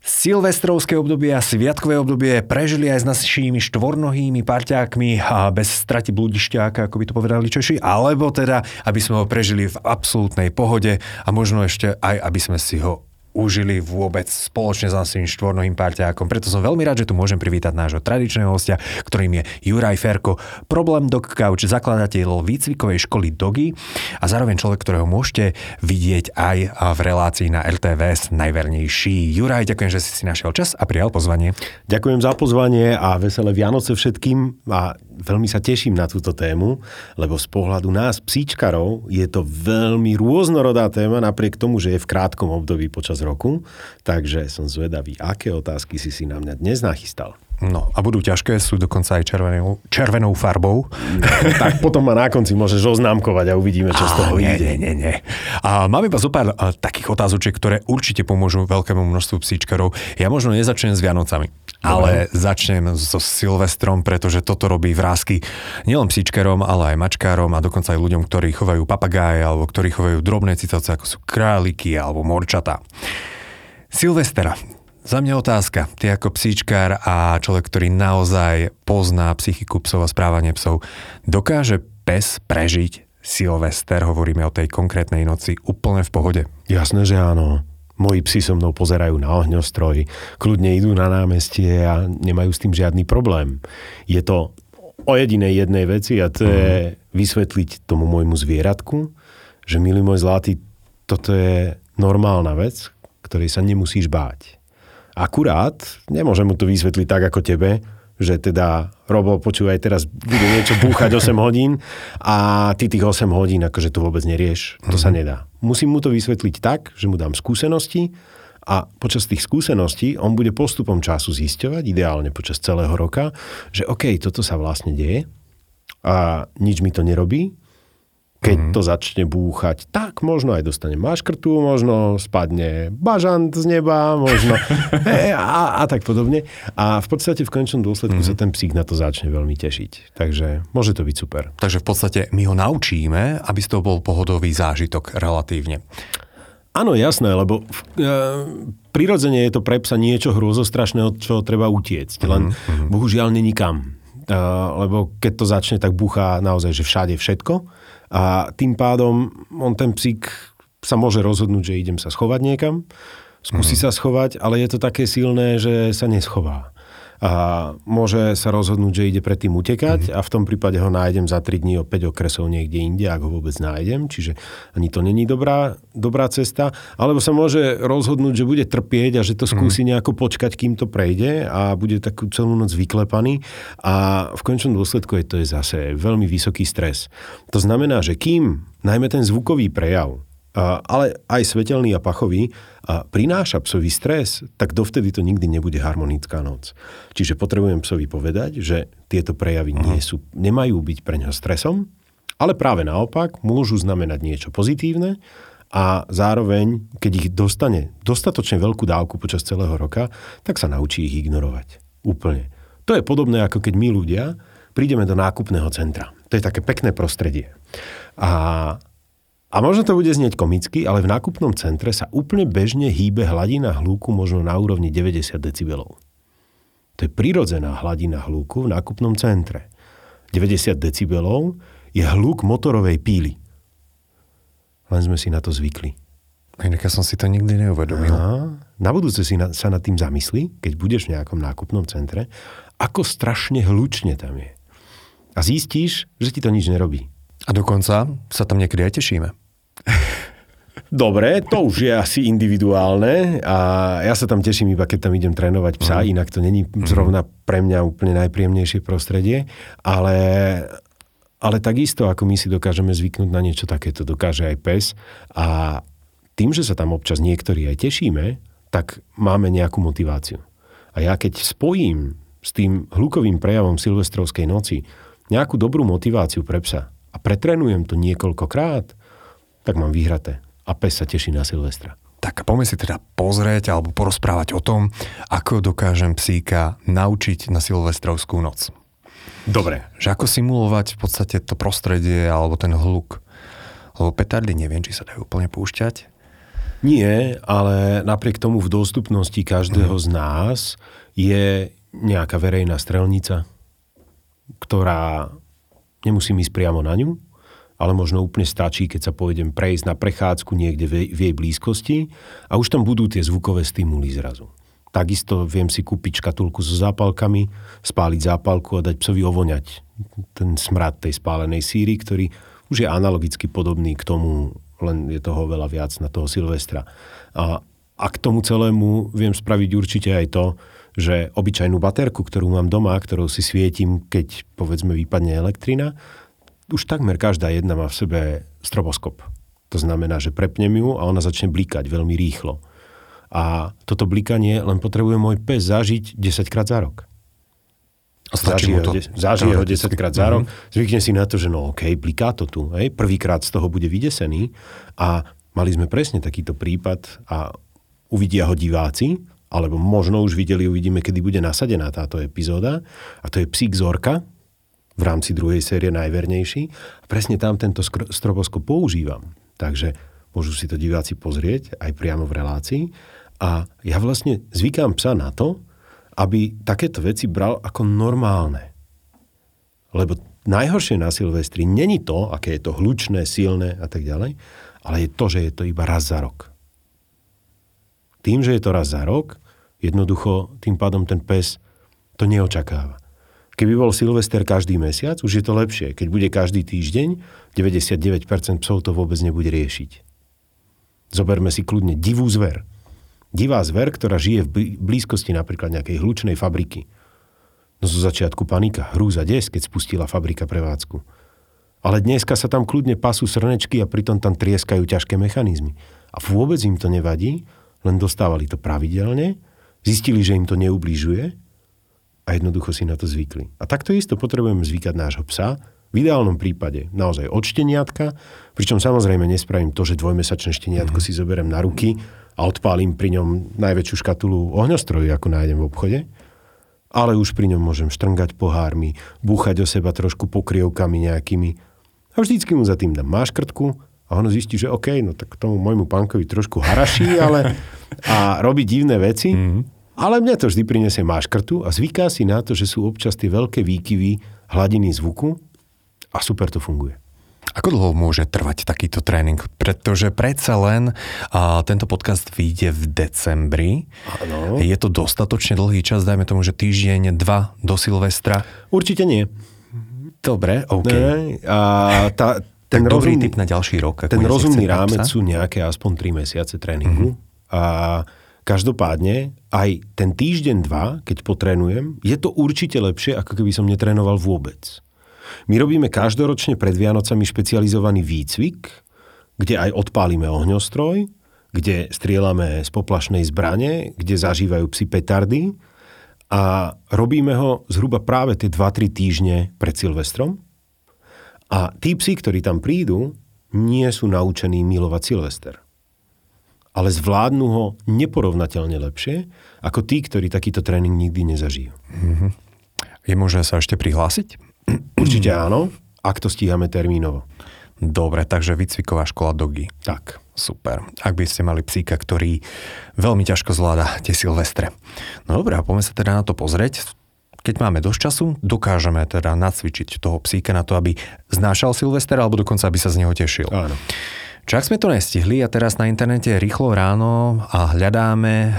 Silvestrovské obdobie a sviatkové obdobie prežili aj s našimi štvornohými parťákmi a bez straty bludišťáka, ako by to povedali Češi, alebo teda, aby sme ho prežili v absolútnej pohode a možno ešte aj, aby sme si ho užili vôbec spoločne s našim štvornohým parťákom. Preto som veľmi rád, že tu môžem privítať nášho tradičného hostia, ktorým je Juraj Ferko, problém Dog Couch, zakladateľ výcvikovej školy Dogy a zároveň človek, ktorého môžete vidieť aj v relácii na LTVS najvernejší. Juraj, ďakujem, že si si našiel čas a prijal pozvanie. Ďakujem za pozvanie a veselé Vianoce všetkým a veľmi sa teším na túto tému, lebo z pohľadu nás, psíčkarov, je to veľmi rôznorodá téma, napriek tomu, že je v krátkom období počas roku. Takže som zvedavý, aké otázky si si na mňa dnes nachystal. No a budú ťažké, sú dokonca aj červenou, červenou farbou. No, tak potom ma na konci môžeš oznámkovať a uvidíme, čo z toho nie, ide. Nie, nie. A mám iba zo pár a, takých otázočiek, ktoré určite pomôžu veľkému množstvu psíčkarov. Ja možno nezačnem s Vianocami, ale začnem so Silvestrom, pretože toto robí vrázky nielen psíčkarom, ale aj mačkárom a dokonca aj ľuďom, ktorí chovajú papagáje alebo ktorí chovajú drobné cicavce, ako sú králiky alebo morčata. Silvestra. Za mňa otázka. Ty ako psíčkár a človek, ktorý naozaj pozná psychiku psov a správanie psov, dokáže pes prežiť Silvester, hovoríme o tej konkrétnej noci, úplne v pohode? Jasné, že áno. Moji psi so mnou pozerajú na ohňostroj, kľudne idú na námestie a nemajú s tým žiadny problém. Je to o jedinej jednej veci a to je vysvetliť tomu môjmu zvieratku, že milý môj zlatý, toto je normálna vec, ktorej sa nemusíš báť. Akurát, nemôžem mu to vysvetliť tak ako tebe, že teda, Robo, počúvaj, teraz bude niečo búchať 8 hodín a ty tých 8 hodín akože to vôbec nerieš. To sa nedá. Musím mu to vysvetliť tak, že mu dám skúsenosti a počas tých skúseností on bude postupom času zisťovať, ideálne počas celého roka, že OK, toto sa vlastne deje a nič mi to nerobí, keď mm-hmm. to začne búchať, tak možno aj dostane maškrtu, možno spadne bažant z neba, možno e, a, a tak podobne. A v podstate v končnom dôsledku mm-hmm. sa ten psík na to začne veľmi tešiť. Takže môže to byť super. Takže v podstate my ho naučíme, aby toho bol pohodový zážitok relatívne. Áno, jasné, lebo e, prirodzene je to pre psa niečo hrôzostrašného, čo treba utiecť. Len mm-hmm. bohužiaľ není kam. E, lebo keď to začne, tak búcha naozaj, že všade všetko. A tým pádom on ten psík sa môže rozhodnúť, že idem sa schovať niekam, skúsi mm-hmm. sa schovať, ale je to také silné, že sa neschová. A môže sa rozhodnúť, že ide predtým utekať mm-hmm. a v tom prípade ho nájdem za 3 dní o 5 okresov niekde inde, ak ho vôbec nájdem. Čiže ani to není dobrá, dobrá cesta. Alebo sa môže rozhodnúť, že bude trpieť a že to skúsi mm-hmm. nejako počkať, kým to prejde a bude takú celú noc vyklepaný. A v končnom dôsledku je to je zase veľmi vysoký stres. To znamená, že kým najmä ten zvukový prejav ale aj svetelný a pachový, a prináša psovi stres, tak dovtedy to nikdy nebude harmonická noc. Čiže potrebujem psovi povedať, že tieto prejavy uh-huh. nie sú, nemajú byť pre neho stresom, ale práve naopak môžu znamenať niečo pozitívne a zároveň, keď ich dostane dostatočne veľkú dávku počas celého roka, tak sa naučí ich ignorovať. Úplne. To je podobné, ako keď my ľudia prídeme do nákupného centra. To je také pekné prostredie. A a možno to bude znieť komicky, ale v nákupnom centre sa úplne bežne hýbe hladina hluku možno na úrovni 90 decibelov. To je prirodzená hladina hluku v nákupnom centre. 90 decibelov je hluk motorovej píly. Len sme si na to zvykli. Inak ja som si to nikdy neuvedomil. A, na budúce si na, sa nad tým zamysli, keď budeš v nejakom nákupnom centre, ako strašne hlučne tam je. A zistíš, že ti to nič nerobí. A dokonca sa tam niekedy aj tešíme. Dobre, to už je asi individuálne a ja sa tam teším iba, keď tam idem trénovať psa, mm. inak to není zrovna pre mňa úplne najpríjemnejšie prostredie, ale, ale takisto, ako my si dokážeme zvyknúť na niečo takéto, dokáže aj pes a tým, že sa tam občas niektorí aj tešíme, tak máme nejakú motiváciu. A ja keď spojím s tým hlukovým prejavom silvestrovskej noci nejakú dobrú motiváciu pre psa a pretrenujem to niekoľkokrát, tak mám vyhraté. A pes sa teší na Silvestra. Tak poďme si teda pozrieť alebo porozprávať o tom, ako dokážem psíka naučiť na Silvestrovskú noc. Dobre. Že ako simulovať v podstate to prostredie alebo ten hluk. Lebo petardy neviem, či sa dajú úplne púšťať. Nie, ale napriek tomu v dostupnosti každého z nás je nejaká verejná strelnica, ktorá nemusím ísť priamo na ňu, ale možno úplne stačí, keď sa pôjdem prejsť na prechádzku niekde v jej blízkosti a už tam budú tie zvukové stimuly zrazu. Takisto viem si kúpiť škatulku so zápalkami, spáliť zápalku a dať psovi ovoňať ten smrad tej spálenej síry, ktorý už je analogicky podobný k tomu, len je toho veľa viac na toho Silvestra. A, a k tomu celému viem spraviť určite aj to, že obyčajnú baterku, ktorú mám doma, ktorou si svietim, keď povedzme vypadne elektrina, už takmer každá jedna má v sebe stroboskop. To znamená, že prepnem ju a ona začne blikať veľmi rýchlo. A toto blikanie len potrebuje môj pes zažiť 10 krát za rok. A zažije? Ho, zažije ho 10 krát za rok, mm-hmm. zvykne si na to, že no OK, bliká to tu. Hej. Prvýkrát z toho bude vydesený a mali sme presne takýto prípad a uvidia ho diváci, alebo možno už videli, uvidíme, kedy bude nasadená táto epizóda. A to je psík Zorka, v rámci druhej série najvernejší. Presne tam tento stroboskop používam. Takže môžu si to diváci pozrieť aj priamo v relácii. A ja vlastne zvykám psa na to, aby takéto veci bral ako normálne. Lebo najhoršie na Silvestri není to, aké je to hlučné, silné a tak ďalej, ale je to, že je to iba raz za rok. Tým, že je to raz za rok, jednoducho tým pádom ten pes to neočakáva. Keby bol Silvester každý mesiac, už je to lepšie. Keď bude každý týždeň, 99% psov to vôbec nebude riešiť. Zoberme si kľudne divú zver. Divá zver, ktorá žije v blízkosti napríklad nejakej hlučnej fabriky. No zo začiatku panika, hrúza des, keď spustila fabrika prevádzku. Ale dneska sa tam kľudne pasú srnečky a pritom tam trieskajú ťažké mechanizmy. A vôbec im to nevadí, len dostávali to pravidelne, zistili, že im to neubližuje a jednoducho si na to zvykli. A takto isto potrebujeme zvykať nášho psa, v ideálnom prípade naozaj od šteniatka, pričom samozrejme nespravím to, že dvojmesačné šteniatko mm-hmm. si zoberiem na ruky a odpálim pri ňom najväčšiu škatulu ohňostroju, ako nájdem v obchode, ale už pri ňom môžem štrngať pohármi, búchať o seba trošku pokrievkami nejakými a vždycky mu za tým dám máškrtku a ono zistí, že OK, no tak tomu môjmu pánkovi trošku haraší, ale a robí divné veci, mm-hmm ale mňa to vždy prinesie máškrtu a zvyká si na to, že sú občas tie veľké výkyvy hladiny zvuku a super to funguje. Ako dlho môže trvať takýto tréning? Pretože predsa len a, tento podcast vyjde v decembri. Áno. Je to dostatočne dlhý čas, dajme tomu, že týždeň, dva do Silvestra? Určite nie. Dobre, OK. Ne, a tá, ten tak rozumný, dobrý typ na ďalší rok. Ten rozumný rámec sú nejaké aspoň 3 mesiace tréningu. Mm-hmm. A Každopádne, aj ten týždeň, dva, keď potrénujem, je to určite lepšie, ako keby som netrénoval vôbec. My robíme každoročne pred Vianocami špecializovaný výcvik, kde aj odpálime ohňostroj, kde strieľame z poplašnej zbrane, kde zažívajú psi petardy a robíme ho zhruba práve tie 2-3 týždne pred Silvestrom. A tí psi, ktorí tam prídu, nie sú naučení milovať Silvester ale zvládnu ho neporovnateľne lepšie ako tí, ktorí takýto tréning nikdy nezažijú. Mm-hmm. Je možné sa ešte prihlásiť? Určite áno, ak to stíhame termínovo. Dobre, takže výcviková škola Dogy. Tak. Super. Ak by ste mali psíka, ktorý veľmi ťažko zvláda tie silvestre. No dobre, a poďme sa teda na to pozrieť. Keď máme dosť času, dokážeme teda nacvičiť toho psíka na to, aby znášal silvester, alebo dokonca, aby sa z neho tešil. Áno. Čak sme to nestihli a teraz na internete rýchlo ráno a hľadáme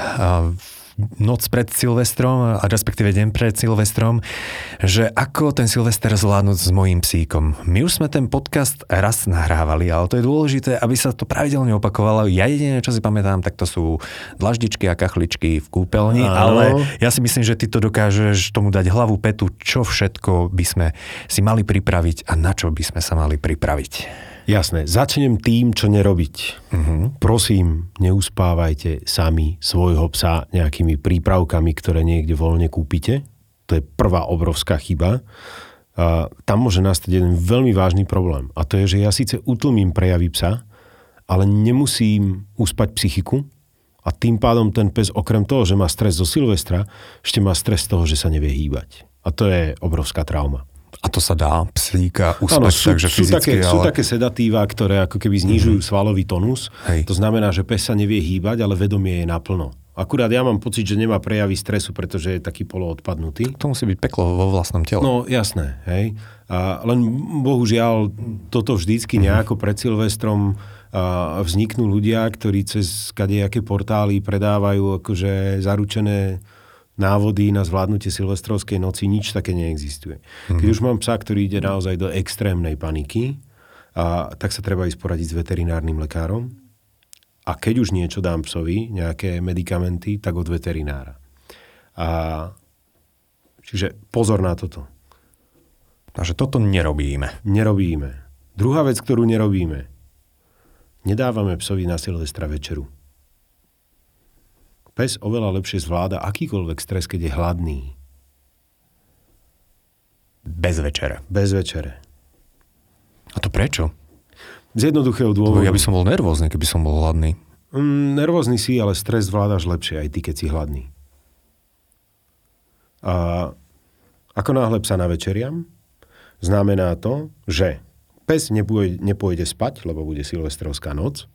noc pred Silvestrom, a respektíve deň pred Silvestrom, že ako ten Silvester zvládnuť s mojím psíkom. My už sme ten podcast raz nahrávali, ale to je dôležité, aby sa to pravidelne opakovalo. Ja jediné, čo si pamätám, tak to sú dlaždičky a kachličky v kúpeľni, Áno. ale ja si myslím, že ty to dokážeš tomu dať hlavu petu, čo všetko by sme si mali pripraviť a na čo by sme sa mali pripraviť. Jasné, začnem tým, čo nerobiť. Uh-huh. Prosím, neuspávajte sami svojho psa nejakými prípravkami, ktoré niekde voľne kúpite. To je prvá obrovská chyba. A tam môže nastať jeden veľmi vážny problém. A to je, že ja síce utlmím prejavy psa, ale nemusím uspať psychiku a tým pádom ten pes okrem toho, že má stres zo Silvestra, ešte má stres z toho, že sa nevie hýbať. A to je obrovská trauma. A to sa dá psíka uspať, ano, sú, takže sú fyzicky, také, ale... sú také sedatíva, ktoré ako keby znižujú mm-hmm. svalový tonus. Hej. To znamená, že pes sa nevie hýbať, ale vedomie je naplno. Akurát ja mám pocit, že nemá prejavy stresu, pretože je taký poloodpadnutý. To musí byť peklo vo vlastnom tele. No jasné, hej. A len bohužiaľ toto vždycky mm-hmm. nejako pred Silvestrom a vzniknú ľudia, ktorí cez kadejaké portály predávajú akože zaručené návody na zvládnutie silvestrovskej noci, nič také neexistuje. Keď už mám psa, ktorý ide naozaj do extrémnej paniky, a, tak sa treba ísť poradiť s veterinárnym lekárom. A keď už niečo dám psovi, nejaké medikamenty, tak od veterinára. A, čiže pozor na toto. Takže toto nerobíme. Nerobíme. Druhá vec, ktorú nerobíme. Nedávame psovi na Silvestra večeru. Pes oveľa lepšie zvláda akýkoľvek stres, keď je hladný. Bez večere. Bez večere. A to prečo? Z jednoduchého dôvodu. Ja by som bol nervózny, keby som bol hladný. Mm, nervózny si, ale stres zvládaš lepšie, aj ty, keď si hladný. A ako náhle psa navečeriam, znamená to, že pes nepôjde, nepôjde spať, lebo bude silvestrovská noc,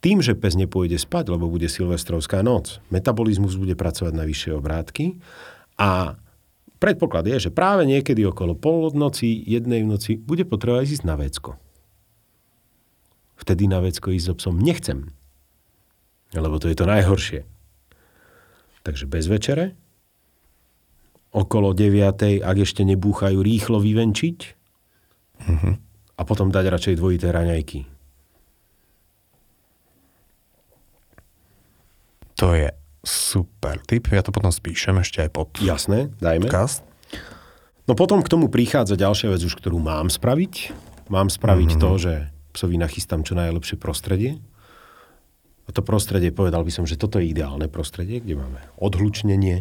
tým, že pes nepôjde spať, lebo bude silvestrovská noc, metabolizmus bude pracovať na vyššie obrátky a predpoklad je, že práve niekedy okolo polnoci, jednej v noci bude potrebovať ísť na vecko. Vtedy na vecko ísť so psom nechcem, lebo to je to najhoršie. Takže bez večere, okolo 9. ak ešte nebúchajú, rýchlo vyvenčiť uh-huh. a potom dať radšej dvojité raňajky To je super tip. Ja to potom spíšem ešte aj pod Jasné, dajme. podcast. No potom k tomu prichádza ďalšia vec už, ktorú mám spraviť. Mám spraviť mm-hmm. to, že psovi nachystám čo najlepšie prostredie. A to prostredie, povedal by som, že toto je ideálne prostredie, kde máme odhlučnenie.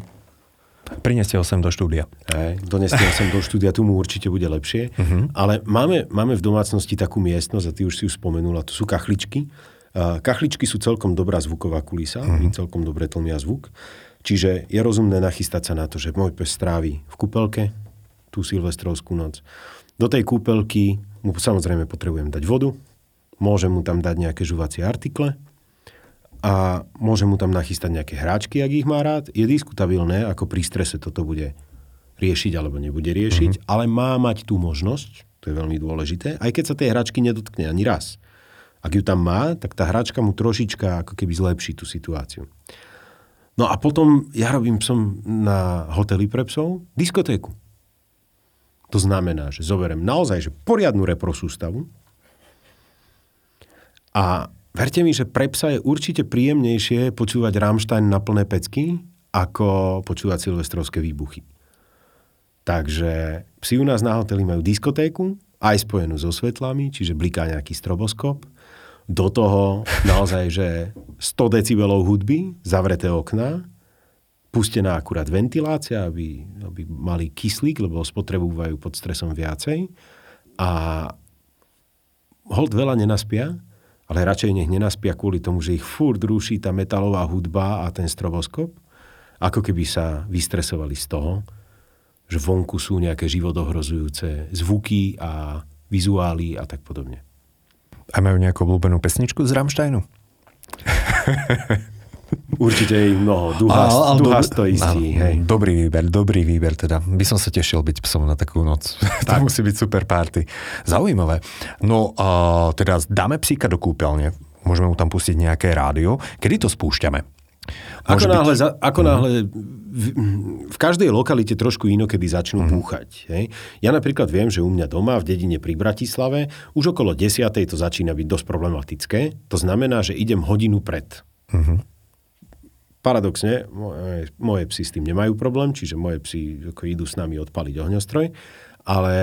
Prineste ho sem do štúdia. Hej, doneste ho sem do štúdia, tu mu určite bude lepšie. Mm-hmm. Ale máme, máme v domácnosti takú miestnosť, a ty už si ju spomenula, to sú kachličky, Kachličky sú celkom dobrá zvuková kulisa, mm-hmm. celkom dobre tlmia zvuk. Čiže je rozumné nachystať sa na to, že môj pes strávi v kúpelke tú silvestrovskú noc. Do tej kúpelky mu samozrejme potrebujem dať vodu, môžem mu tam dať nejaké žuvacie artikle a môžem mu tam nachystať nejaké hráčky, ak ich má rád. Je diskutabilné, ako pri strese toto bude riešiť alebo nebude riešiť, mm-hmm. ale má mať tú možnosť, to je veľmi dôležité, aj keď sa tej hračky nedotkne ani raz. Ak ju tam má, tak tá hračka mu trošička ako keby zlepší tú situáciu. No a potom ja robím psom na hoteli pre psov diskotéku. To znamená, že zoberiem naozaj že poriadnu reprosústavu a verte mi, že pre psa je určite príjemnejšie počúvať Rammstein na plné pecky, ako počúvať silvestrovské výbuchy. Takže psi u nás na hoteli majú diskotéku, aj spojenú so svetlami, čiže bliká nejaký stroboskop do toho naozaj, že 100 decibelov hudby, zavreté okná, pustená akurát ventilácia, aby, aby mali kyslík, lebo spotrebujú pod stresom viacej. A hold veľa nenaspia, ale radšej nech nenaspia kvôli tomu, že ich furt ruší tá metalová hudba a ten stroboskop, ako keby sa vystresovali z toho, že vonku sú nejaké životohrozujúce zvuky a vizuály a tak podobne. A majú nejakú obľúbenú pesničku z Rammsteinu? Určite ich mnoho. Duha, a, ale duha to istý. hej. Dobrý výber, dobrý výber teda. By som sa tešil byť psom na takú noc. to musí byť super party. Zaujímavé. No a teda dáme psíka do kúpeľne. Môžeme mu tam pustiť nejaké rádio. Kedy to spúšťame? Ako náhle, za, ako mm. náhle v, v každej lokalite trošku inokedy začnú mm. búchať. Hej. Ja napríklad viem, že u mňa doma v dedine pri Bratislave už okolo 10. to začína byť dosť problematické. To znamená, že idem hodinu pred. Mm. Paradoxne, moje, moje psy s tým nemajú problém, čiže moje psy ako idú s nami odpaliť ohňostroj, ale,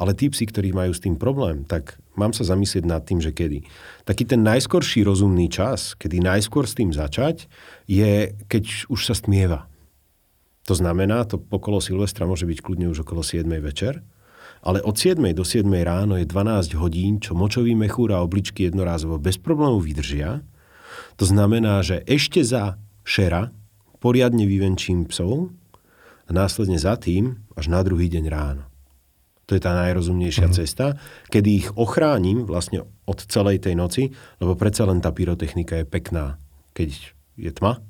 ale tí psy, ktorí majú s tým problém, tak mám sa zamyslieť nad tým, že kedy. Taký ten najskorší rozumný čas, kedy najskôr s tým začať, je, keď už sa stmieva. To znamená, to okolo Silvestra môže byť kľudne už okolo 7. večer, ale od 7. do 7. ráno je 12 hodín, čo močový mechúr a obličky jednorázovo bez problémov vydržia. To znamená, že ešte za šera poriadne vyvenčím psov a následne za tým až na druhý deň ráno. To je tá najrozumnejšia mm. cesta, kedy ich ochránim vlastne od celej tej noci, lebo predsa len tá pyrotechnika je pekná, keď je tma.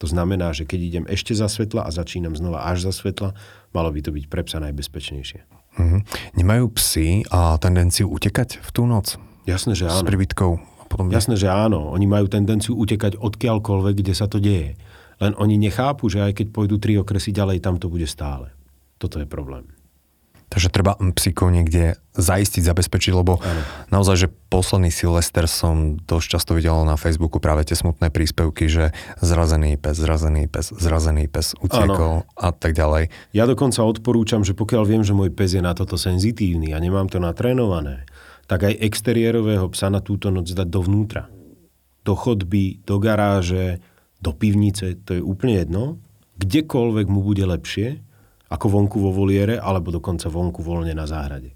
To znamená, že keď idem ešte za svetla a začínam znova až za svetla, malo by to byť pre psa najbezpečnejšie. Mm-hmm. Nemajú psy a tendenciu utekať v tú noc? Jasné, že áno. S pribytkou? Potom Jasné, že áno. Oni majú tendenciu utekať odkiaľkoľvek, kde sa to deje. Len oni nechápu, že aj keď pôjdu tri okresy ďalej, tam to bude stále. Toto je problém. Takže treba psíkov niekde zaistiť, zabezpečiť, lebo ano. naozaj, že posledný Silvester som dosť často videl na Facebooku práve tie smutné príspevky, že zrazený pes, zrazený pes, zrazený pes utiekol ano. a tak ďalej. Ja dokonca odporúčam, že pokiaľ viem, že môj pes je na toto senzitívny a nemám to natrénované, tak aj exteriérového psa na túto noc dať dovnútra. Do chodby, do garáže, do pivnice, to je úplne jedno. Kdekoľvek mu bude lepšie, ako vonku vo voliere, alebo dokonca vonku voľne na záhrade.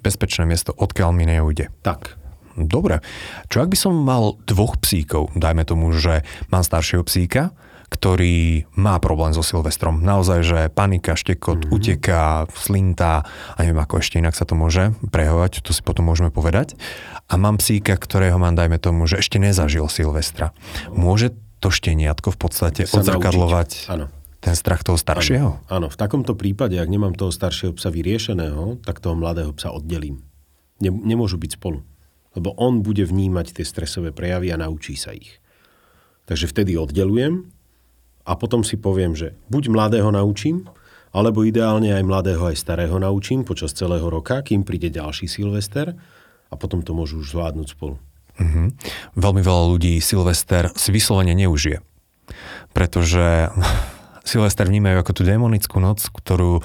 Bezpečné miesto, odkiaľ mi neujde. Tak. Dobre. Čo ak by som mal dvoch psíkov? Dajme tomu, že mám staršieho psíka, ktorý má problém so Silvestrom. Naozaj, že panika, štekot, mm-hmm. uteká, slinta a neviem, ako ešte inak sa to môže prehovať, to si potom môžeme povedať. A mám psíka, ktorého mám, dajme tomu, že ešte nezažil Silvestra. Môže to šteniatko v podstate odzrkadlovať ten strach toho staršieho? Áno, áno, v takomto prípade, ak nemám toho staršieho psa vyriešeného, tak toho mladého psa oddelím. Ne, nemôžu byť spolu. Lebo on bude vnímať tie stresové prejavy a naučí sa ich. Takže vtedy oddelujem a potom si poviem, že buď mladého naučím, alebo ideálne aj mladého, aj starého naučím počas celého roka, kým príde ďalší Silvester a potom to môžu už zvládnuť spolu. Mm-hmm. Veľmi veľa ľudí Silvester si vyslovene neužije. Pretože Silvester vnímajú ako tú demonickú noc, ktorú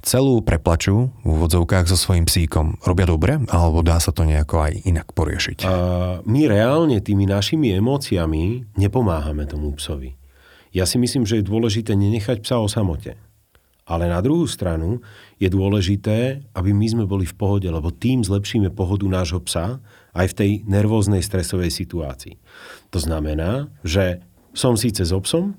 celú preplačú v úvodzovkách so svojím psíkom. Robia dobre, alebo dá sa to nejako aj inak poriešiť? A my reálne tými našimi emóciami nepomáhame tomu psovi. Ja si myslím, že je dôležité nenechať psa o samote. Ale na druhú stranu je dôležité, aby my sme boli v pohode, lebo tým zlepšíme pohodu nášho psa aj v tej nervóznej stresovej situácii. To znamená, že som síce s so psom,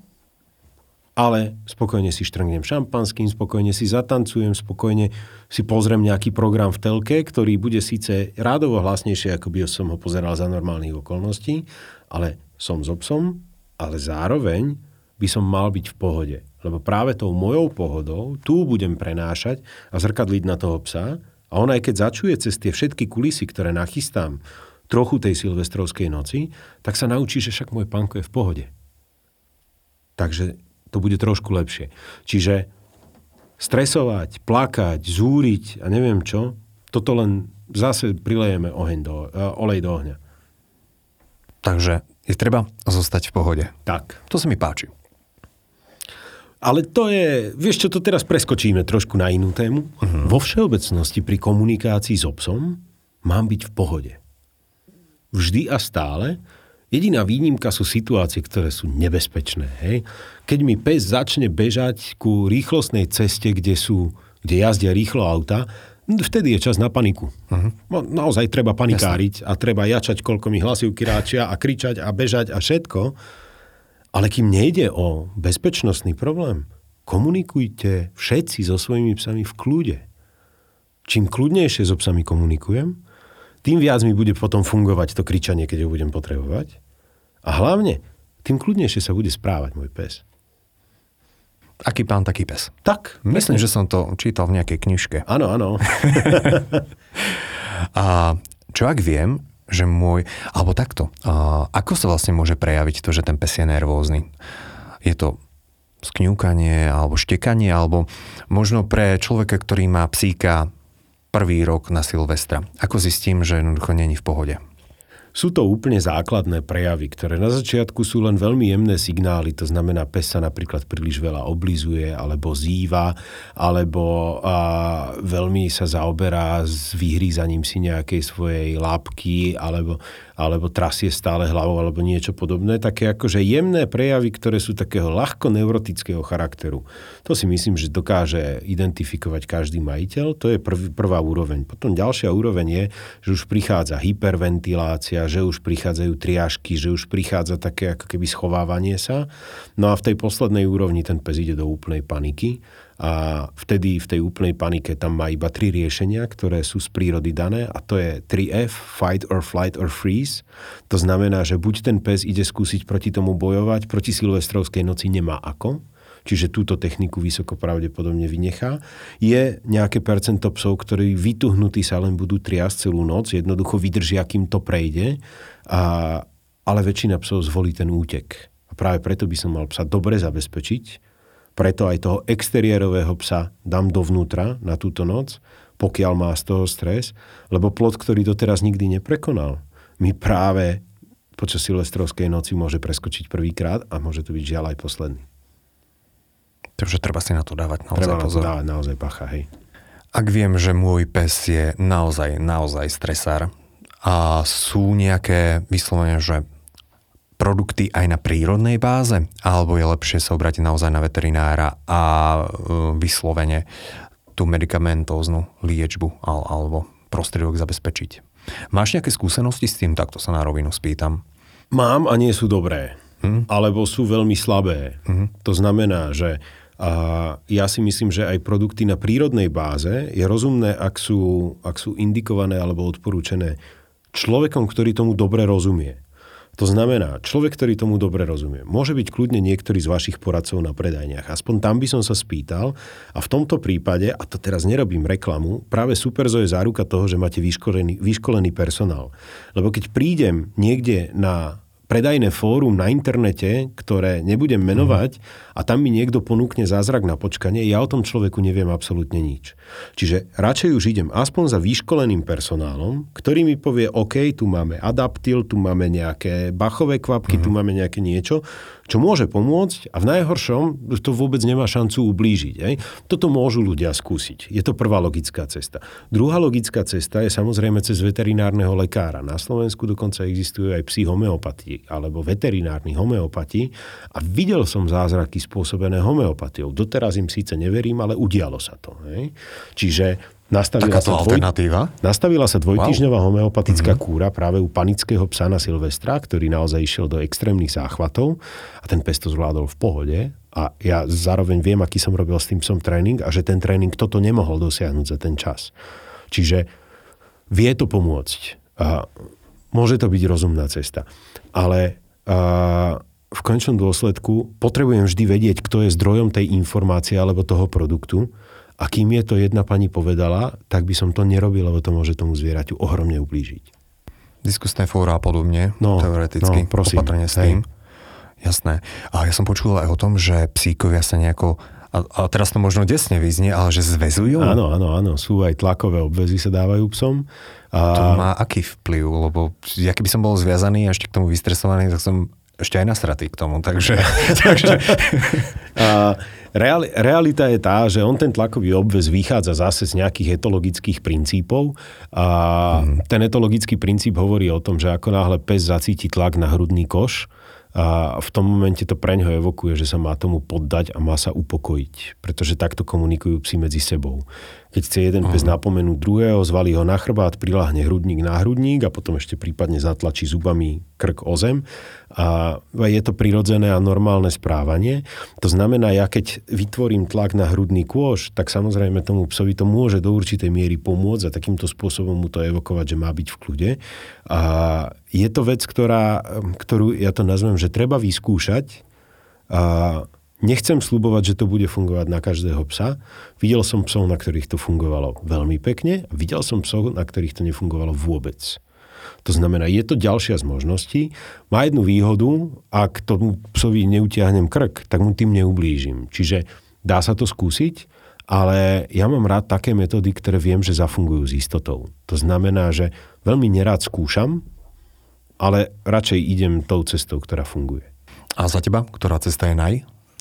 ale spokojne si štrngnem šampanským, spokojne si zatancujem, spokojne si pozriem nejaký program v telke, ktorý bude síce rádovo hlasnejšie, ako by som ho pozeral za normálnych okolností, ale som s so psom, ale zároveň by som mal byť v pohode. Lebo práve tou mojou pohodou tu budem prenášať a zrkadliť na toho psa a on aj keď začuje cez tie všetky kulisy, ktoré nachystám, trochu tej silvestrovskej noci, tak sa naučí, že však môj pánko je v pohode. Takže to bude trošku lepšie. Čiže stresovať, plakať, zúriť a neviem čo, toto len zase prilejeme oheň do, uh, olej do ohňa. Takže je treba zostať v pohode. Tak. To sa mi páči. Ale to je, vieš čo, to teraz preskočíme trošku na inú tému. Uh-huh. Vo všeobecnosti pri komunikácii s obsom mám byť v pohode. Vždy a stále Jediná výnimka sú situácie, ktoré sú nebezpečné. Hej? Keď mi pes začne bežať ku rýchlostnej ceste, kde, sú, kde jazdia rýchlo auta, vtedy je čas na paniku. Uh-huh. No, naozaj treba panikáriť Jasne. a treba jačať, koľko mi hlasivky ráčia a kričať a bežať a všetko. Ale kým nejde o bezpečnostný problém, komunikujte všetci so svojimi psami v kľude. Čím kľudnejšie so psami komunikujem, tým viac mi bude potom fungovať to kričanie, keď ho budem potrebovať. A hlavne, tým kľudnejšie sa bude správať môj pes. Aký pán, taký pes. Tak. Myslím, presne. že som to čítal v nejakej knižke. Áno, áno. a čo ak viem, že môj, alebo takto, a ako sa vlastne môže prejaviť to, že ten pes je nervózny? Je to skňúkanie, alebo štekanie, alebo možno pre človeka, ktorý má psíka prvý rok na Silvestra? Ako zistím, že jednoducho není v pohode? sú to úplne základné prejavy, ktoré na začiatku sú len veľmi jemné signály, to znamená, pes sa napríklad príliš veľa oblizuje, alebo zýva, alebo a, veľmi sa zaoberá s vyhrízaním si nejakej svojej lápky, alebo alebo trasie stále hlavou, alebo niečo podobné. Také akože jemné prejavy, ktoré sú takého ľahko neurotického charakteru. To si myslím, že dokáže identifikovať každý majiteľ. To je prv, prvá úroveň. Potom ďalšia úroveň je, že už prichádza hyperventilácia, že už prichádzajú triažky, že už prichádza také ako keby schovávanie sa. No a v tej poslednej úrovni ten pes ide do úplnej paniky a vtedy v tej úplnej panike tam má iba tri riešenia, ktoré sú z prírody dané a to je 3F, fight or flight or freeze. To znamená, že buď ten pes ide skúsiť proti tomu bojovať, proti silvestrovskej noci nemá ako, čiže túto techniku vysoko pravdepodobne vynechá. Je nejaké percento psov, ktorí vytuhnutí sa len budú triasť celú noc, jednoducho vydržia, kým to prejde, a, ale väčšina psov zvolí ten útek. A práve preto by som mal psa dobre zabezpečiť, preto aj toho exteriérového psa dám dovnútra na túto noc, pokiaľ má z toho stres, lebo plot, ktorý doteraz nikdy neprekonal, mi práve počas silvestrovskej noci môže preskočiť prvýkrát a môže to byť žiaľ aj posledný. Takže treba si na to dávať naozaj treba pozor. Treba dávať naozaj pacha, hej. Ak viem, že môj pes je naozaj, naozaj stresár a sú nejaké vyslovene, že produkty aj na prírodnej báze, alebo je lepšie sa obrátiť naozaj na veterinára a e, vyslovene tú medicamentóznu liečbu alebo prostriedok zabezpečiť. Máš nejaké skúsenosti s tým? Takto sa na rovinu spýtam. Mám a nie sú dobré. Hm? Alebo sú veľmi slabé. Hm? To znamená, že a ja si myslím, že aj produkty na prírodnej báze je rozumné, ak sú, ak sú indikované alebo odporúčené človekom, ktorý tomu dobre rozumie. To znamená, človek, ktorý tomu dobre rozumie, môže byť kľudne niektorý z vašich poradcov na predajniach. Aspoň tam by som sa spýtal a v tomto prípade, a to teraz nerobím reklamu, práve Superzo je záruka toho, že máte vyškolený, vyškolený personál. Lebo keď prídem niekde na predajné fórum na internete, ktoré nebudem menovať a tam mi niekto ponúkne zázrak na počkanie, ja o tom človeku neviem absolútne nič. Čiže radšej už idem aspoň za vyškoleným personálom, ktorý mi povie, OK, tu máme adaptil, tu máme nejaké bachové kvapky, mm-hmm. tu mhm. máme nejaké niečo, čo môže pomôcť a v najhoršom to vôbec nemá šancu ublížiť. Hej. Toto môžu ľudia skúsiť. Je to prvá logická cesta. Druhá logická cesta je samozrejme cez veterinárneho lekára. Na Slovensku dokonca existujú aj psi alebo veterinárni homeopati a videl som zázraky spôsobené homeopatiou. Doteraz im síce neverím, ale udialo sa to. Hej. Čiže Nastavila sa, dvoj... alternatíva? nastavila sa dvojtyžňová wow. homeopatická mm-hmm. kúra práve u panického psa na Silvestra, ktorý naozaj išiel do extrémnych záchvatov a ten pes to zvládol v pohode. A ja zároveň viem, aký som robil s tým psom tréning a že ten tréning toto nemohol dosiahnuť za ten čas. Čiže vie to pomôcť. A môže to byť rozumná cesta. Ale a v končnom dôsledku potrebujem vždy vedieť, kto je zdrojom tej informácie alebo toho produktu a kým je to jedna pani povedala, tak by som to nerobil, lebo to môže tomu zvieraťu ohromne ublížiť. Diskusné fóra a podobne, no, teoreticky, no, prosím, opatrne s tým. Hej. Jasné. A ja som počul aj o tom, že psíkovia sa nejako a, a teraz to možno desne vyznie, ale že zväzujú? Áno, áno, áno. Sú aj tlakové obvezy sa dávajú psom. A... To má aký vplyv? Lebo ja keby som bol zviazaný a ešte k tomu vystresovaný, tak som ešte aj nasratý k tomu. Takže... takže... a, Reali, realita je tá, že on ten tlakový obvez vychádza zase z nejakých etologických princípov a mm. ten etologický princíp hovorí o tom, že ako náhle pes zacíti tlak na hrudný koš, a v tom momente to pre ňoho evokuje, že sa má tomu poddať a má sa upokojiť, pretože takto komunikujú psi medzi sebou. Keď chce jeden pes napomenúť druhého, zvalí ho na chrbát, priláhne hrudník na hrudník a potom ešte prípadne zatlačí zubami krk o zem. A je to prirodzené a normálne správanie. To znamená, ja keď vytvorím tlak na hrudný kôž, tak samozrejme tomu psovi to môže do určitej miery pomôcť a takýmto spôsobom mu to evokovať, že má byť v kľude. A je to vec, ktorá, ktorú ja to nazvem, že treba vyskúšať. A Nechcem slubovať, že to bude fungovať na každého psa. Videl som psov, na ktorých to fungovalo veľmi pekne. Videl som psov, na ktorých to nefungovalo vôbec. To znamená, je to ďalšia z možností. Má jednu výhodu, ak tomu psovi neutiahnem krk, tak mu tým neublížim. Čiže dá sa to skúsiť, ale ja mám rád také metódy, ktoré viem, že zafungujú s istotou. To znamená, že veľmi nerád skúšam, ale radšej idem tou cestou, ktorá funguje. A za teba, ktorá cesta je naj?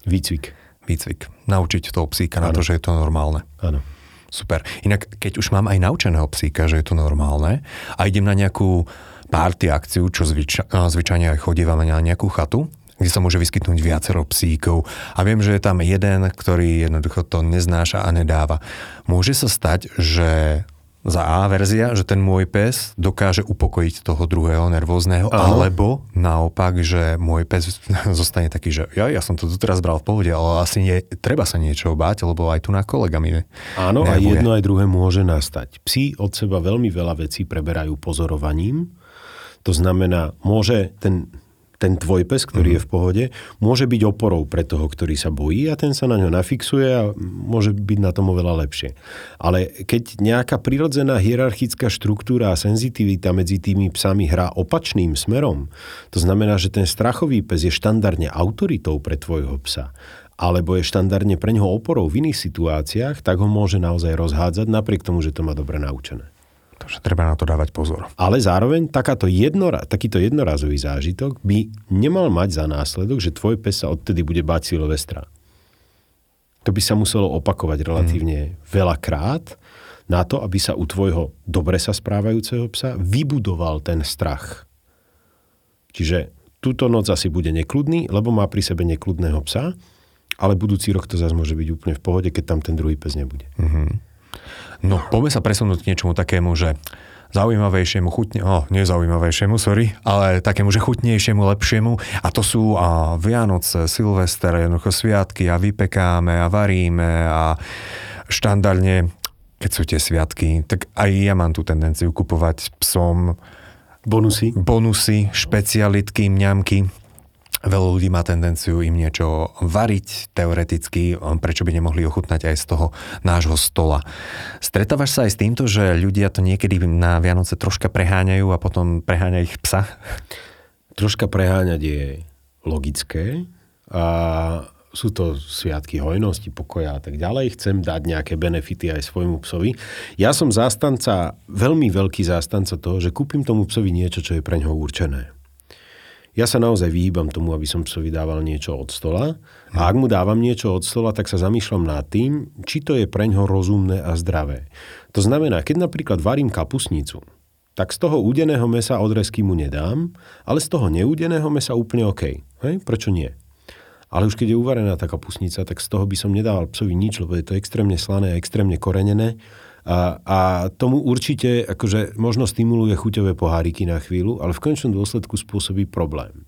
Výcvik. Výcvik. Naučiť toho psíka ano. na to, že je to normálne. Áno. Super. Inak, keď už mám aj naučeného psíka, že je to normálne a idem na nejakú party akciu, čo zvyč- zvyčajne aj chodívame na nejakú chatu, kde sa môže vyskytnúť viacero psíkov a viem, že je tam jeden, ktorý jednoducho to neznáša a nedáva. Môže sa stať, že za A verzia, že ten môj pes dokáže upokojiť toho druhého nervózneho, Áno. alebo naopak, že môj pes zostane taký, že ja, ja som to tu teraz bral v pohode, ale asi nie, treba sa niečo báť, lebo aj tu na kolegami Áno, a jedno aj druhé môže nastať. Psi od seba veľmi veľa vecí preberajú pozorovaním, to znamená, môže ten ten tvoj pes, ktorý mm. je v pohode, môže byť oporou pre toho, ktorý sa bojí a ten sa na ňo nafixuje a môže byť na tom oveľa lepšie. Ale keď nejaká prirodzená hierarchická štruktúra a senzitivita medzi tými psami hrá opačným smerom, to znamená, že ten strachový pes je štandardne autoritou pre tvojho psa alebo je štandardne pre neho oporou v iných situáciách, tak ho môže naozaj rozhádzať napriek tomu, že to má dobre naučené. Takže treba na to dávať pozor. Ale zároveň takáto jednora, takýto jednorazový zážitok by nemal mať za následok, že tvoj pes sa odtedy bude báť Silvestra. To by sa muselo opakovať relatívne hmm. veľakrát na to, aby sa u tvojho dobre sa správajúceho psa vybudoval ten strach. Čiže túto noc asi bude nekludný, lebo má pri sebe nekludného psa, ale budúci rok to zase môže byť úplne v pohode, keď tam ten druhý pes nebude. Mm-hmm. No, poďme sa presunúť k niečomu takému, že zaujímavejšiemu, chutne, oh, nezaujímavejšiemu, sorry, ale takému, že chutnejšiemu, lepšiemu. A to sú a, Vianoce, Silvester, jednoducho sviatky a vypekáme a varíme a štandardne, keď sú tie sviatky, tak aj ja mám tú tendenciu kupovať psom bonusy, bonusy špecialitky, mňamky. Veľa ľudí má tendenciu im niečo variť teoreticky, prečo by nemohli ochutnať aj z toho nášho stola. Stretávaš sa aj s týmto, že ľudia to niekedy na Vianoce troška preháňajú a potom preháňa ich psa? Troška preháňať je logické a sú to sviatky hojnosti, pokoja a tak ďalej. Chcem dať nejaké benefity aj svojmu psovi. Ja som zástanca, veľmi veľký zástanca toho, že kúpim tomu psovi niečo, čo je pre ňoho určené. Ja sa naozaj vyhýbam tomu, aby som psovi dával niečo od stola. A ak mu dávam niečo od stola, tak sa zamýšľam nad tým, či to je pre ňo rozumné a zdravé. To znamená, keď napríklad varím kapusnicu, tak z toho údeného mesa odrezky mu nedám, ale z toho neúdeného mesa úplne OK. Hej? Prečo nie? Ale už keď je uvarená tá kapusnica, tak z toho by som nedával psovi nič, lebo je to extrémne slané a extrémne korenené a, a tomu určite akože možno stimuluje chuťové poháriky na chvíľu, ale v končnom dôsledku spôsobí problém.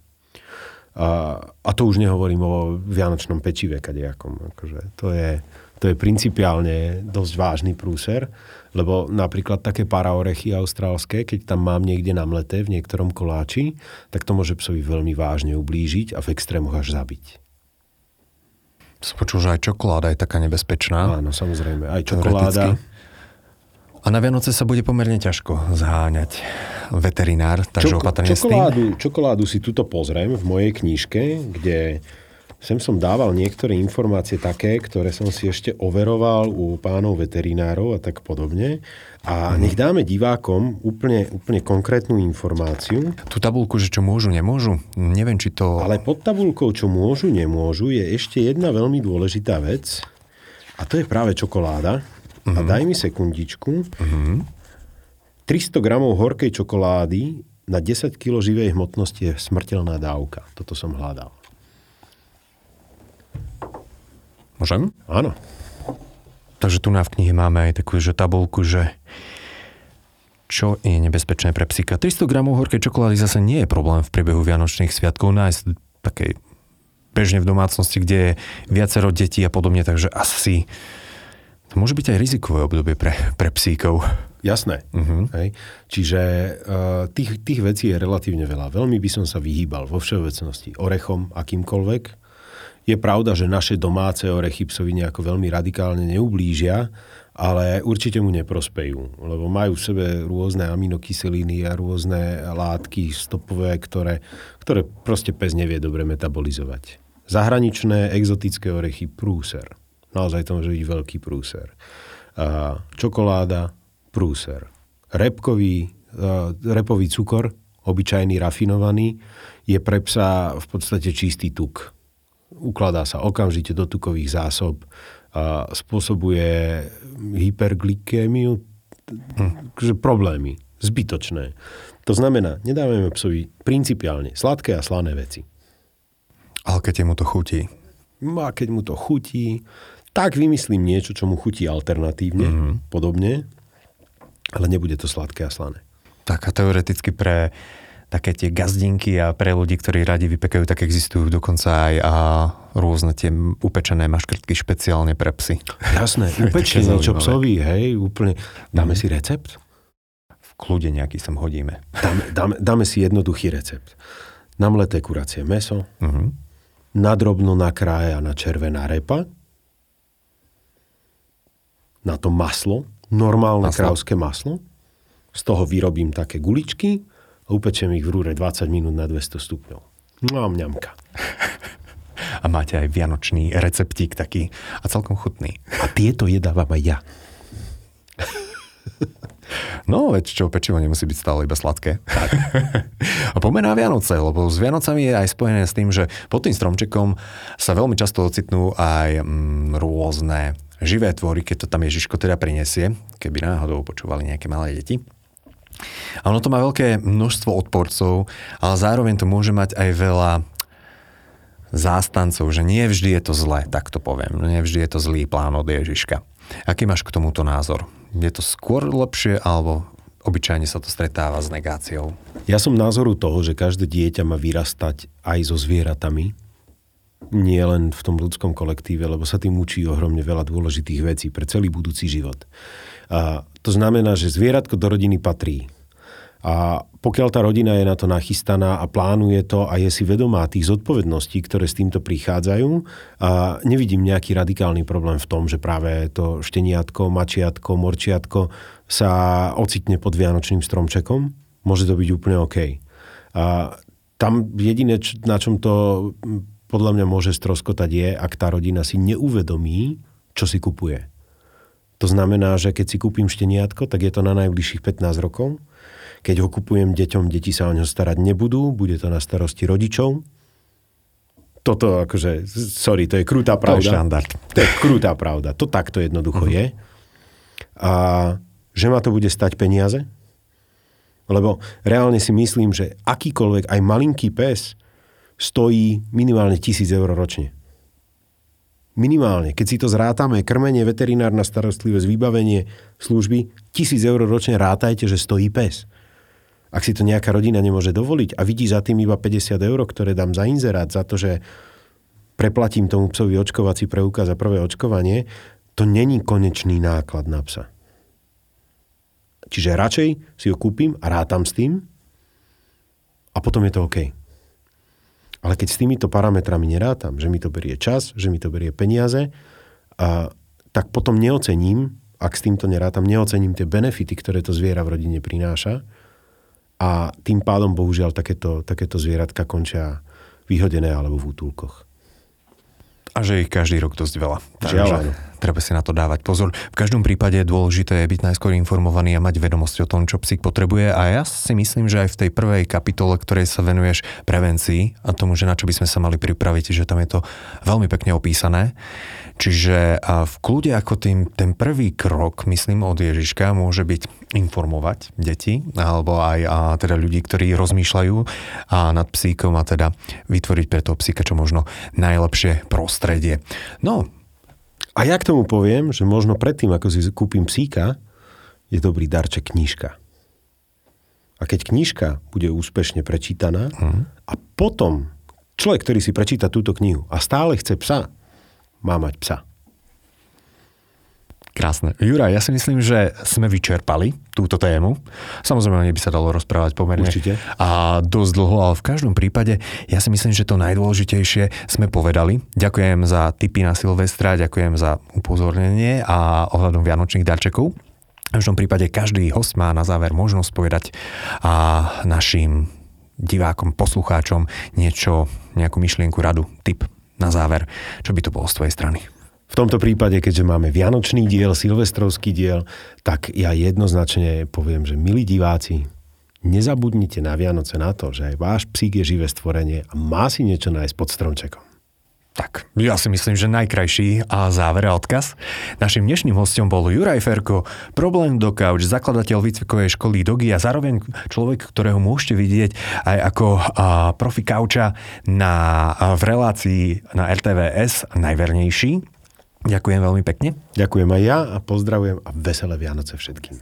A, a to už nehovorím o vianočnom pečive kadejakom. Akože to, je, to je principiálne dosť vážny prúser, lebo napríklad také paraorechy austrálske, keď tam mám niekde namleté v niektorom koláči, tak to môže psovi veľmi vážne ublížiť a v extrémoch až zabiť. Som počul, že aj čokoláda je taká nebezpečná. Áno, samozrejme. Aj čokoláda. A na Vianoce sa bude pomerne ťažko zháňať veterinár, takže Čoko, opatrne čokoládu, s tým. Čokoládu si tuto pozriem v mojej knižke, kde sem som dával niektoré informácie také, ktoré som si ešte overoval u pánov veterinárov a tak podobne. A mhm. nech dáme divákom úplne, úplne konkrétnu informáciu. Tú tabulku, že čo môžu, nemôžu? Neviem, či to... Ale pod tabulkou, čo môžu, nemôžu, je ešte jedna veľmi dôležitá vec. A to je práve čokoláda. Uh-huh. A mhm. daj mi sekundičku. Uh-huh. Mhm. 300 gramov horkej čokolády na 10 kg živej hmotnosti je smrteľná dávka. Toto som hľadal. Môžem? Áno. Takže tu na v knihe máme aj takú že tabulku, že čo je nebezpečné pre psíka. 300 gramov horkej čokolády zase nie je problém v priebehu Vianočných sviatkov nájsť také bežne v domácnosti, kde je viacero detí a podobne, takže asi to môže byť aj rizikové obdobie pre, pre psíkov. Jasné. Uh-huh. Hej. Čiže uh, tých, tých vecí je relatívne veľa. Veľmi by som sa vyhýbal vo všeobecnosti orechom akýmkoľvek. Je pravda, že naše domáce orechy psovi nejako veľmi radikálne neublížia, ale určite mu neprospejú, lebo majú v sebe rôzne aminokyseliny a rôzne látky stopové, ktoré, ktoré proste pes nevie dobre metabolizovať. Zahraničné exotické orechy prúser. Naozaj to môže byť veľký prúser. A čokoláda, prúser. Repkový, repový cukor, obyčajný, rafinovaný, je pre psa v podstate čistý tuk. Ukladá sa okamžite do tukových zásob, a spôsobuje hyperglykémiu, hm. problémy, zbytočné. To znamená, nedávame psovi principiálne sladké a slané veci. Ale keď mu to chutí? A keď mu to chutí, tak vymyslím niečo, čo mu chutí alternatívne, mm-hmm. podobne, ale nebude to sladké a slané. Tak a teoreticky pre také tie gazdinky a pre ľudí, ktorí radi vypekajú, tak existujú dokonca aj a rôzne tie upečené maškrtky špeciálne pre psy. Jasné, upečie niečo psovi, hej, úplne. Dáme mm. si recept? V kľude nejaký sem hodíme. Dáme, dáme, dáme si jednoduchý recept. Namleté kuracie meso, mm-hmm. nadrobno nakrájaná červená repa, na to maslo, normálne maslo. krávské maslo, z toho vyrobím také guličky, a upečiem ich v rúre 20 minút na 200 stupňov. No a mňamka. A máte aj vianočný receptík taký a celkom chutný. A tieto jedávam aj ja. No, veď čo, pečivo nemusí byť stále iba sladké. Tak. A poďme na Vianoce, lebo s Vianocami je aj spojené s tým, že pod tým stromčekom sa veľmi často ocitnú aj mm, rôzne živé tvory, keď to tam Ježiško teda prinesie, keby náhodou počúvali nejaké malé deti. A ono to má veľké množstvo odporcov, ale zároveň to môže mať aj veľa zástancov, že nie vždy je to zlé, tak to poviem. Nie vždy je to zlý plán od Ježiška. Aký máš k tomuto názor? Je to skôr lepšie, alebo obyčajne sa to stretáva s negáciou? Ja som názoru toho, že každé dieťa má vyrastať aj so zvieratami, nie len v tom ľudskom kolektíve, lebo sa tým učí ohromne veľa dôležitých vecí pre celý budúci život. A to znamená, že zvieratko do rodiny patrí. A pokiaľ tá rodina je na to nachystaná a plánuje to a je si vedomá tých zodpovedností, ktoré s týmto prichádzajú, a nevidím nejaký radikálny problém v tom, že práve to šteniatko, mačiatko, morčiatko sa ocitne pod vianočným stromčekom. Môže to byť úplne OK. A tam jediné, na čom to podľa mňa môže stroskotať je, ak tá rodina si neuvedomí, čo si kupuje. To znamená, že keď si kúpim šteniatko, tak je to na najbližších 15 rokov. Keď ho kupujem deťom, deti sa o neho starať nebudú, bude to na starosti rodičov. Toto akože, sorry, to je krutá pravda. To je štandard. To je krutá pravda. To takto jednoducho uh-huh. je. A že ma to bude stať peniaze? Lebo reálne si myslím, že akýkoľvek, aj malinký pes stojí minimálne tisíc eur ročne. Minimálne. Keď si to zrátame, krmenie, veterinárna starostlivosť, vybavenie služby, tisíc eur ročne rátajte, že stojí pes. Ak si to nejaká rodina nemôže dovoliť a vidí za tým iba 50 eur, ktoré dám za inzerát, za to, že preplatím tomu psovi očkovací preukaz za prvé očkovanie, to není konečný náklad na psa. Čiže radšej si ho kúpim a rátam s tým a potom je to OK. Ale keď s týmito parametrami nerátam, že mi to berie čas, že mi to berie peniaze, a, tak potom neocením, ak s týmto nerátam, neocením tie benefity, ktoré to zviera v rodine prináša a tým pádom bohužiaľ takéto, takéto zvieratka končia vyhodené alebo v útulkoch. A že ich každý rok dosť veľa. Takže treba si na to dávať pozor. V každom prípade je dôležité byť najskôr informovaný a mať vedomosť o tom, čo psík potrebuje. A ja si myslím, že aj v tej prvej kapitole, ktorej sa venuješ prevencii a tomu, že na čo by sme sa mali pripraviť, že tam je to veľmi pekne opísané. Čiže v kľude ako tým, ten prvý krok, myslím, od Ježiška môže byť informovať deti alebo aj a teda ľudí, ktorí rozmýšľajú a nad psíkom a teda vytvoriť pre toho psíka čo možno najlepšie prostredie. No. A ja k tomu poviem, že možno predtým, ako si kúpim psíka, je dobrý darček knižka. A keď knižka bude úspešne prečítaná uh-huh. a potom človek, ktorý si prečíta túto knihu a stále chce psa, má mať psa. Krásne. Jura, ja si myslím, že sme vyčerpali túto tému. Samozrejme, by sa dalo rozprávať pomerne Určite. a dosť dlho, ale v každom prípade ja si myslím, že to najdôležitejšie sme povedali. Ďakujem za tipy na Silvestra, ďakujem za upozornenie a ohľadom vianočných darčekov. V každom prípade každý host má na záver možnosť povedať a našim divákom, poslucháčom niečo, nejakú myšlienku, radu, tip na záver. Čo by to bolo z tvojej strany? V tomto prípade, keďže máme vianočný diel, silvestrovský diel, tak ja jednoznačne poviem, že milí diváci, nezabudnite na Vianoce na to, že aj váš psík je živé stvorenie a má si niečo nájsť pod stromčekom. Tak, ja si myslím, že najkrajší a záver a odkaz. Našim dnešným hostom bol Juraj Ferko, problém do couch, zakladateľ výcvikovej školy Dogi a zároveň človek, ktorého môžete vidieť aj ako a, profi kauča na, a, v relácii na RTVS najvernejší. Ďakujem veľmi pekne. Ďakujem aj ja a pozdravujem a veselé Vianoce všetkým.